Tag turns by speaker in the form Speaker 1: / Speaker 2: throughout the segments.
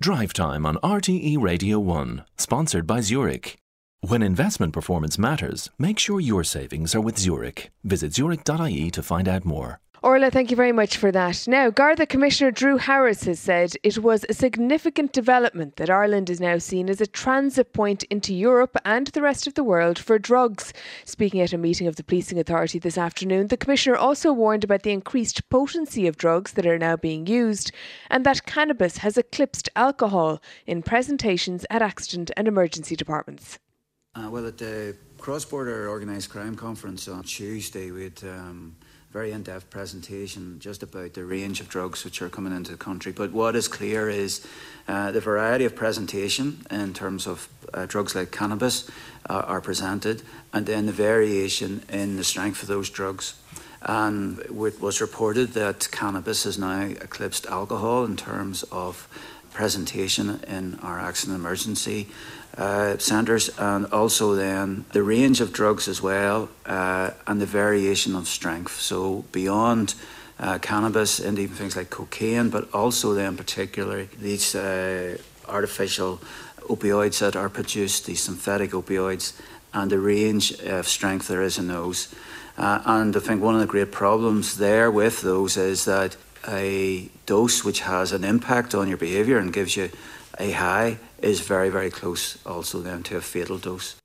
Speaker 1: Drive Time on RTE Radio 1, sponsored by Zurich. When investment performance matters, make sure your savings are with Zurich. Visit zurich.ie to find out more.
Speaker 2: Orla, thank you very much for that. Now, Garda Commissioner Drew Harris has said it was a significant development that Ireland is now seen as a transit point into Europe and the rest of the world for drugs. Speaking at a meeting of the Policing Authority this afternoon, the Commissioner also warned about the increased potency of drugs that are now being used and that cannabis has eclipsed alcohol in presentations at accident and emergency departments.
Speaker 3: Uh, well, at the Cross Border Organised Crime Conference on Tuesday, we had. Um, very in-depth presentation just about the range of drugs which are coming into the country. But what is clear is uh, the variety of presentation in terms of uh, drugs like cannabis uh, are presented, and then the variation in the strength of those drugs. And it was reported that cannabis has now eclipsed alcohol in terms of presentation in our accident emergency uh, centres, and also then the range of drugs as well, uh, and the variation of strength. So beyond uh, cannabis and even things like cocaine, but also then particularly these uh, artificial opioids that are produced, these synthetic opioids, and the range of strength there is in those. Uh, and I think one of the great problems there with those is that a dose which has an impact on your behaviour and gives you a high is very, very close also then to a fatal dose.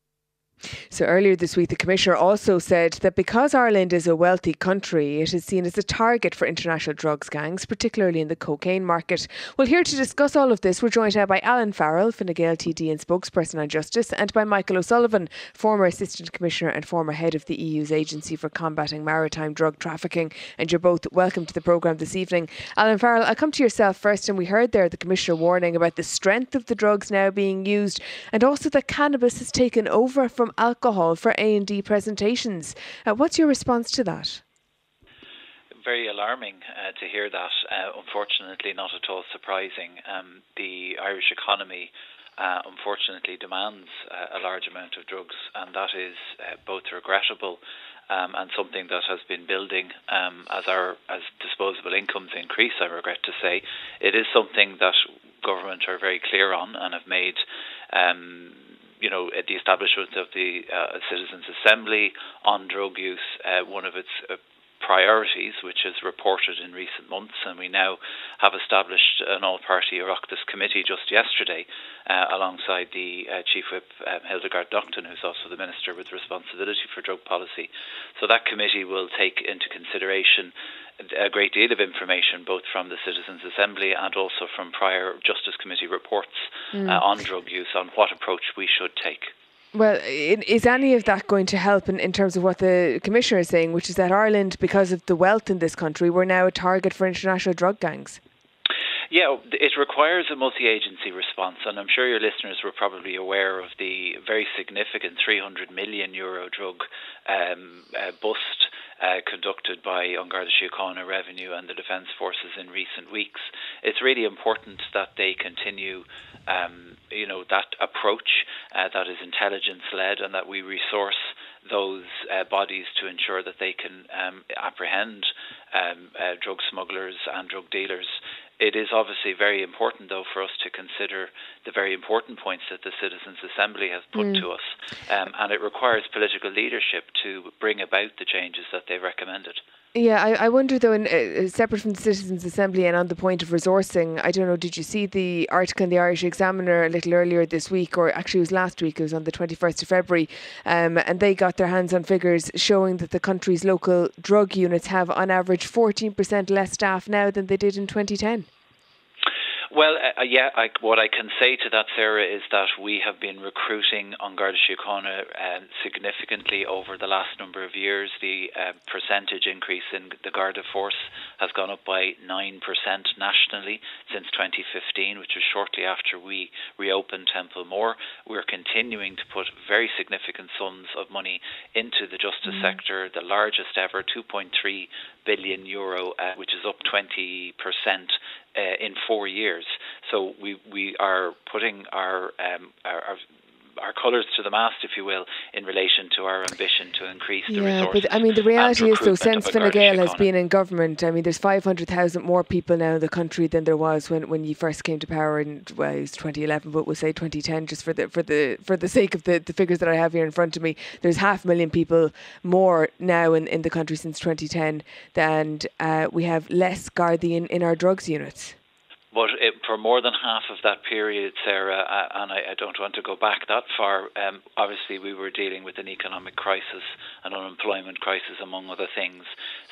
Speaker 2: So earlier this week, the Commissioner also said that because Ireland is a wealthy country, it is seen as a target for international drugs gangs, particularly in the cocaine market. Well, here to discuss all of this, we're joined now by Alan Farrell, Fine Gael TD and spokesperson on justice, and by Michael O'Sullivan, former Assistant Commissioner and former head of the EU's Agency for Combating Maritime Drug Trafficking. And you're both welcome to the programme this evening. Alan Farrell, I'll come to yourself first. And we heard there the Commissioner warning about the strength of the drugs now being used, and also that cannabis has taken over from alcohol for A&E presentations. Uh, what's your response to that?
Speaker 4: Very alarming uh, to hear that. Uh, unfortunately, not at all surprising. Um, the Irish economy uh, unfortunately demands uh, a large amount of drugs, and that is uh, both regrettable um, and something that has been building um, as our as disposable incomes increase. I regret to say, it is something that government are very clear on and have made. You know, at the establishment of the uh, Citizens Assembly on drug use, uh, one of its uh, priorities, which is reported in recent months, and we now have established an all-party Oireachtas committee just yesterday, uh, alongside the uh, Chief Whip um, Hildegarde Naughton, who's also the Minister with responsibility for drug policy. So that committee will take into consideration a great deal of information, both from the Citizens Assembly and also from prior Justice Committee reports mm. uh, on drug use, on what approach we should take.
Speaker 2: Well, is any of that going to help in, in terms of what the Commissioner is saying, which is that Ireland, because of the wealth in this country, we're now a target for international drug gangs?
Speaker 4: Yeah, it requires a multi agency response, and I'm sure your listeners were probably aware of the very significant 300 million euro drug um, uh, bust uh, conducted by An Garda Síochána Revenue and the Defence Forces in recent weeks. It's really important that they continue, um, you know, that approach uh, that is intelligence led, and that we resource those uh, bodies to ensure that they can um, apprehend um, uh, drug smugglers and drug dealers it is obviously very important, though, for us to consider the very important points that the Citizens' Assembly has put mm. to us. Um, and it requires political leadership to bring about the changes that they've recommended.
Speaker 2: Yeah, I, I wonder though, in, uh, separate from the Citizens' Assembly and on the point of resourcing, I don't know, did you see the article in the Irish Examiner a little earlier this week, or actually it was last week, it was on the 21st of February, um, and they got their hands on figures showing that the country's local drug units have on average 14% less staff now than they did in 2010?
Speaker 4: Well, uh, uh, yeah, I, what I can say to that, Sarah, is that we have been recruiting on Garda Síochána uh, significantly over the last number of years. The uh, percentage increase in the Garda force has gone up by 9% nationally since 2015, which was shortly after we reopened Templemore. We're continuing to put very significant sums of money into the justice mm. sector, the largest ever, 2.3 billion euro, uh, which is up 20% uh, in four years. So we we are putting our, um, our, our our colours to the mast, if you will, in relation to our ambition to increase the
Speaker 2: yeah,
Speaker 4: resources.
Speaker 2: but I mean, the reality is, though, since Fine Gael has
Speaker 4: been
Speaker 2: in government, I mean, there's 500,000 more people now in the country than there was when, when you first came to power in well, it was 2011, but we'll say 2010, just for the for the for the sake of the, the figures that I have here in front of me. There's half a million people more now in, in the country since 2010, and uh, we have less Gardaí in, in our drugs units.
Speaker 4: But it, for more than half of that period, Sarah, and I, I, don't want to go back that far, um, obviously we were dealing with an economic crisis, an unemployment crisis, among other things.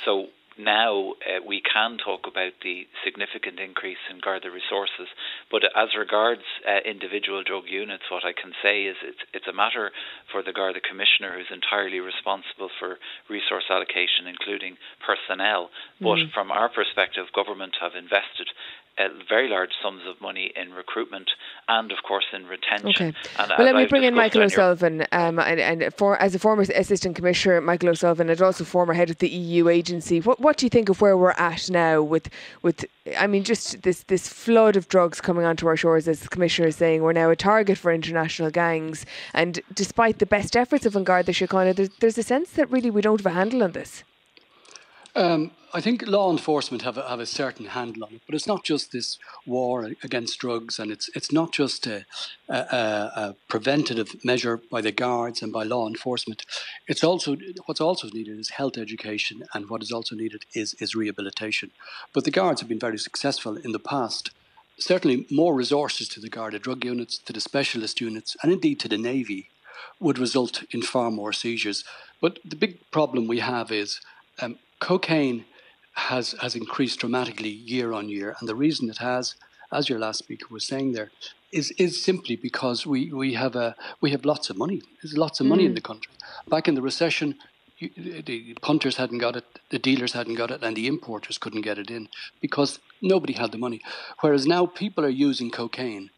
Speaker 4: So now uh, we can talk about the significant increase in Garda resources. But as regards uh, individual drug units, what I can say is it's, it's a matter for the Garda Commissioner, who's entirely responsible for resource allocation, including personnel. But mm. from our perspective, government have invested uh, very large sums of money in recruitment and, of course, in retention.
Speaker 2: Okay. And well, let me I've bring in Michael O'Sullivan. Um, and, and for, as a former Assistant Commissioner, Michael O'Sullivan, and also former head of the EU agency, what, what do you think of where we're at now with, with I mean, just this, this flood of drugs coming onto our shores, as the Commissioner is saying, we're now a target for international gangs. And despite the best efforts of An Garda Síochána, there's, there's a sense that really we don't have a handle on this.
Speaker 5: Um, I think law enforcement have a, have a certain handle on it, but it's not just this war against drugs, and it's it's not just a, a, a, preventative measure by the guards and by law enforcement. It's also what's also needed is health education, and what is also needed is is rehabilitation. But the guards have been very successful in the past. Certainly, more resources to the Garda drug units, to the specialist units, and indeed to the Navy, would result in far more seizures. But the big problem we have is um, cocaine has has increased dramatically year on year, and the reason it has, as your last speaker was saying there, is is simply because we, we have a we have lots of money. There's lots of money mm. in the country. Back in the recession, you, the punters hadn't got it, the dealers hadn't got it, and the importers couldn't get it in because nobody had the money. Whereas now people are using cocaine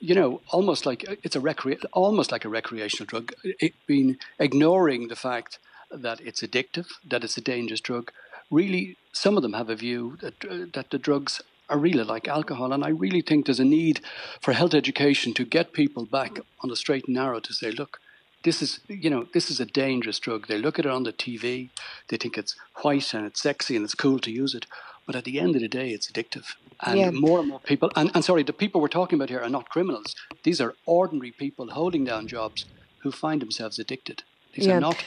Speaker 5: you know, almost like it's a recre- almost like a recreational drug, it, being ignoring the fact that it's addictive, that it's a dangerous drug. Really, some of them have a view that, uh, that the drugs are really like alcohol. And I really think there's a need for health education to get people back on the straight and narrow to say, look, this is you know this is a dangerous drug. They look at it on the TV, they think it's white and it's sexy and it's cool to use it, but at the end of the day, it's addictive. And yeah. more and more people, and, and sorry, the people we're talking about here are not criminals. These are ordinary people holding down jobs who find themselves addicted. These yeah. are not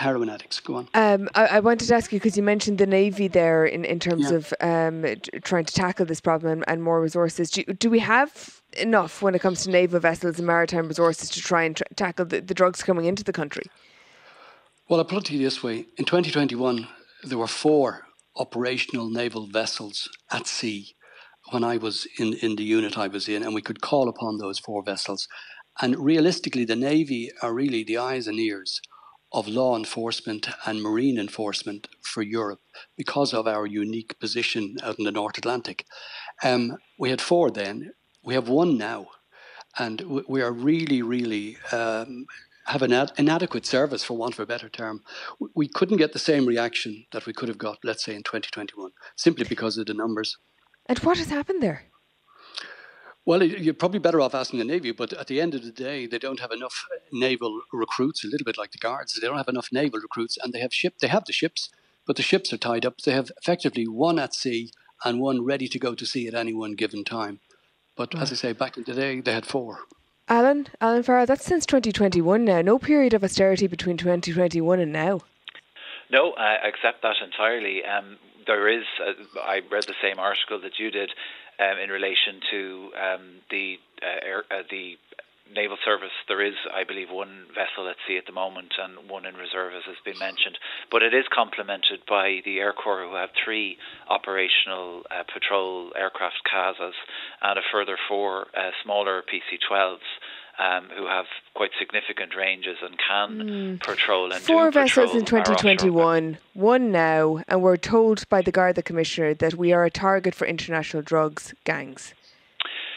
Speaker 5: heroin addicts. Go on.
Speaker 2: Um, I, I, wanted to ask you because you mentioned the Navy there in, in terms yeah. of um, trying to tackle this problem and, and more resources. Do, do, we have enough when it comes to naval vessels and maritime resources to try and tackle the, the drugs coming into the country?
Speaker 5: Well, I'll put it to you this way. In 2021, there were four operational naval vessels at sea when I was in, in the unit I was in, and we could call upon those four vessels. And realistically, the Navy are really the eyes and ears of law enforcement and marine enforcement for Europe because of our unique position out in the North Atlantic. Um, we had four then, we have one now, and we are really, really. Um, have an ad- inadequate service, for want of a better term. We couldn't get the same reaction that we could have got, let's say, in 2021, simply because of the numbers.
Speaker 2: And what has happened there?
Speaker 5: Well, you're probably better off asking the Navy, but at the end of the day, they don't have enough naval recruits, a little bit like the Guards. They don't have enough naval recruits, and they have ship. They have the ships, but the ships are tied up. They have effectively one at sea and one ready to go to sea at any one given time. But as I say, back in the day, they had four.
Speaker 2: Alan, Alan Farrell, that's since 2021 now. No period of austerity between 2021 and now.
Speaker 4: No, I accept that entirely. Um, there is, uh, I read the same article that you did um, in relation to um, the uh, air, uh, the naval service. There is, I believe, one vessel at sea at the moment and one in reserve, as has been mentioned. But it is complemented by the Air Corps, who have three operational uh, patrol aircraft CASAs and a further four uh, smaller PC 12s um, who have quite significant ranges and can mm. patrol and
Speaker 2: four vessels in 2021, one now, and we're told by the Garda Commissioner that we are a target for international drugs gangs.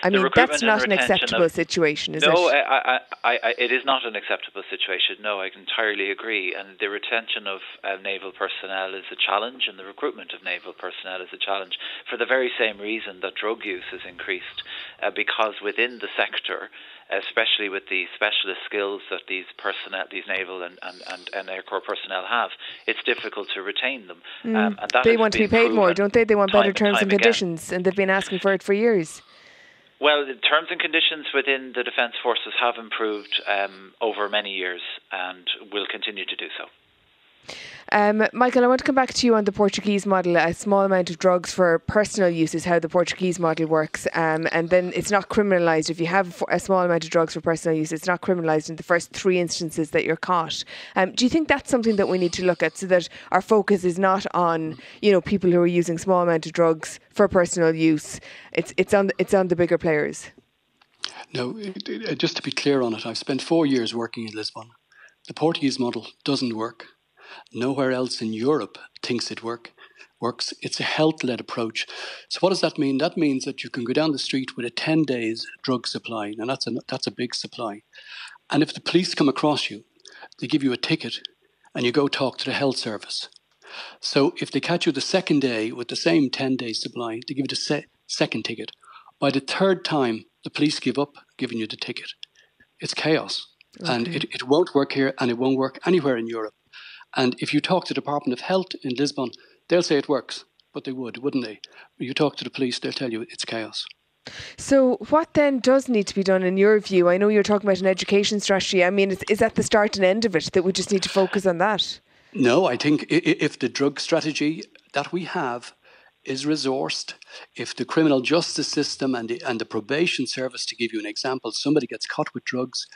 Speaker 2: I mean, that's not an acceptable of, situation, is
Speaker 4: no,
Speaker 2: it?
Speaker 4: No, I, I, I, it is not an acceptable situation. No, I entirely agree. And the retention of uh, naval personnel is a challenge, and the recruitment of naval personnel is a challenge for the very same reason that drug use has increased, uh, because within the sector, especially with the specialist skills that these personnel, these naval and, and, and, and Air Corps personnel have, it's difficult to retain them.
Speaker 2: Mm. Um, and they want to be paid more, don't they? They want better terms and, and conditions, again. and they've been asking for it for years.
Speaker 4: Well, the terms and conditions within the Defence Forces have improved um, over many years and will continue to do so.
Speaker 2: Um, Michael, I want to come back to you on the Portuguese model. A small amount of drugs for personal use is how the Portuguese model works, um, and then it's not criminalised if you have a small amount of drugs for personal use. It's not criminalised in the first three instances that you're caught. Um, do you think that's something that we need to look at so that our focus is not on you know people who are using small amount of drugs for personal use? It's it's on it's on the bigger players.
Speaker 5: No, just to be clear on it, I've spent four years working in Lisbon. The Portuguese model doesn't work. Nowhere else in Europe thinks it work works. It's a health-led approach. So what does that mean? That means that you can go down the street with a 10 days drug supply, and that's a that's a big supply. And if the police come across you, they give you a ticket, and you go talk to the health service. So if they catch you the second day with the same 10 days supply, they give you the se- second ticket. By the third time, the police give up giving you the ticket. It's chaos. Okay. And it, it won't work here and it won't work anywhere in Europe. And if you talk to the Department of Health in Lisbon, they'll say it works, but they would, wouldn't they? you talk to the police, they'll tell you it's chaos.
Speaker 2: So, what then does need to be done in your view? I know you're talking about an education strategy. I mean, is, is that the start and end of it that we just need to focus on that?
Speaker 5: No, I think if the drug strategy that we have is resourced, if the criminal justice system and the, and the probation service, to give you an example, somebody gets caught with drugs,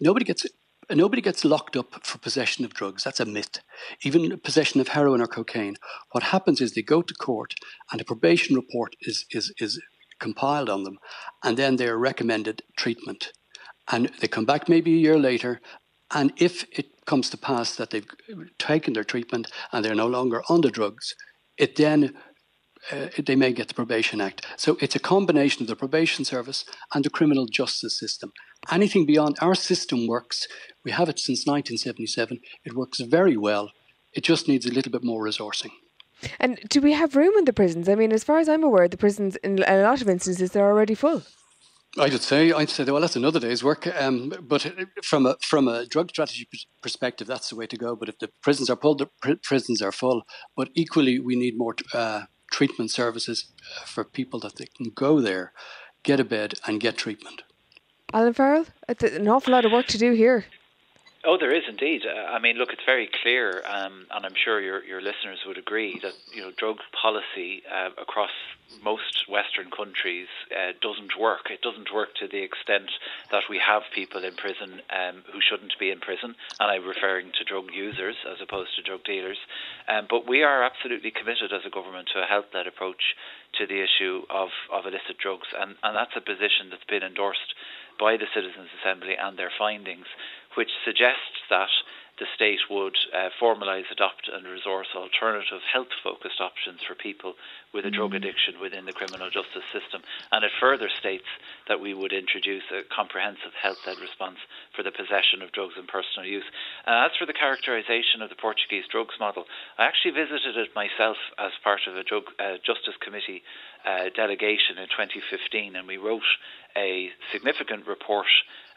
Speaker 5: nobody gets nobody gets locked up for possession of drugs. That's a myth. Even possession of heroin or cocaine. What happens is they go to court and a probation report is, is, is compiled on them, and then they are recommended treatment. And they come back maybe a year later, and if it comes to pass that they've taken their treatment and they're no longer on the drugs, it then uh, they may get the Probation Act. So it's a combination of the probation service and the criminal justice system. Anything beyond our system works. We have it since 1977. It works very well. It just needs a little bit more resourcing.
Speaker 2: And do we have room in the prisons? I mean, as far as I'm aware, the prisons, in a lot of instances, they're already full.
Speaker 5: I would say, I'd say, well, that's another day's work. Um, but from a from a drug strategy perspective, that's the way to go. But if the prisons are full, the pr- prisons are full. But equally, we need more uh, treatment services uh, for people that they can go there, get a bed, and get treatment.
Speaker 2: Alan Farrell, it's an awful lot of work to do here.
Speaker 4: Oh, there is indeed. Uh, I mean, look, it's very clear, um, and I'm sure your your listeners would agree that you know drug policy uh, across most Western countries uh, doesn't work. It doesn't work to the extent that we have people in prison um, who shouldn't be in prison, and I'm referring to drug users as opposed to drug dealers. Um, but we are absolutely committed as a government to a health-led approach to the issue of, of illicit drugs, and, and that's a position that's been endorsed by the Citizens Assembly and their findings which suggests that the state would uh, formalise, adopt, and resource alternative health focused options for people with a drug mm. addiction within the criminal justice system. And it further states that we would introduce a comprehensive health led response for the possession of drugs and personal use. And as for the characterisation of the Portuguese drugs model, I actually visited it myself as part of a drug uh, justice committee uh, delegation in 2015, and we wrote a significant report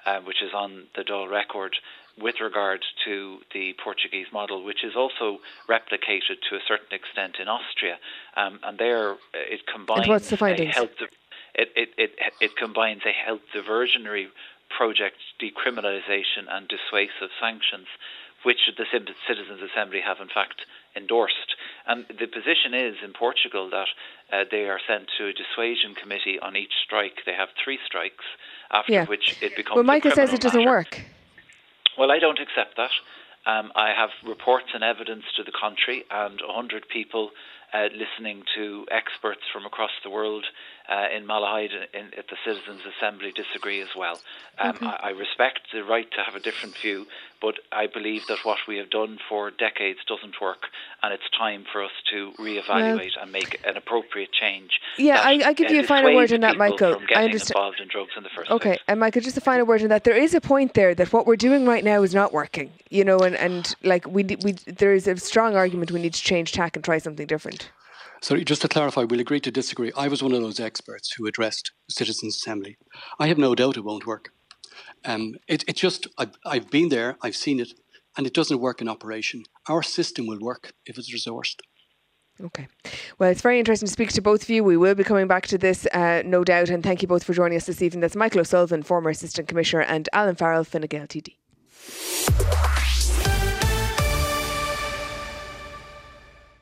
Speaker 4: uh, which is on the Dáil record with regard to the Portuguese model, which is also replicated to a certain extent in Austria. Um, and there uh, it combines
Speaker 2: and what's the findings?
Speaker 4: Health, it, it, it, it combines a health diversionary project, decriminalisation and dissuasive sanctions, which the Citizens Assembly have in fact endorsed. And the position is in Portugal that uh, they are sent to a dissuasion committee on each strike. They have three strikes, after
Speaker 2: yeah.
Speaker 4: which it becomes.
Speaker 2: Well, Michael says it doesn't
Speaker 4: matter.
Speaker 2: work.
Speaker 4: Well, I don't accept that. Um, I have reports and evidence to the contrary, and 100 people uh, listening to experts from across the world uh, in Malahide in, at the Citizens' Assembly disagree as well. Um, okay. I, I, respect the right to have a different view, but I believe that what we have done for decades doesn't work, and it's time for us to reevaluate well, and make an appropriate change.
Speaker 2: Yeah, I, I, give you a final word on that, Michael.
Speaker 4: I
Speaker 2: understand.
Speaker 4: Involved in drugs in the first
Speaker 2: okay,
Speaker 4: place.
Speaker 2: and Michael, just a final word on that. There is a point there that what we're doing right now is not working. You know, and, and like we we there is a strong argument we need to change tack and try something different.
Speaker 5: Sorry, just to clarify, we'll agree to disagree. I was one of those experts who addressed Citizens' Assembly. I have no doubt it won't work. Um, it, it just, I've, I've been there, I've seen it, and it doesn't work in operation. Our system will work if it's resourced.
Speaker 2: Okay. Well, it's very interesting to speak to both of you. We will be coming back to this, uh, no doubt. And thank you both for joining us this evening. That's Michael O'Sullivan, former Assistant Commissioner, and Alan Farrell, Fine TD.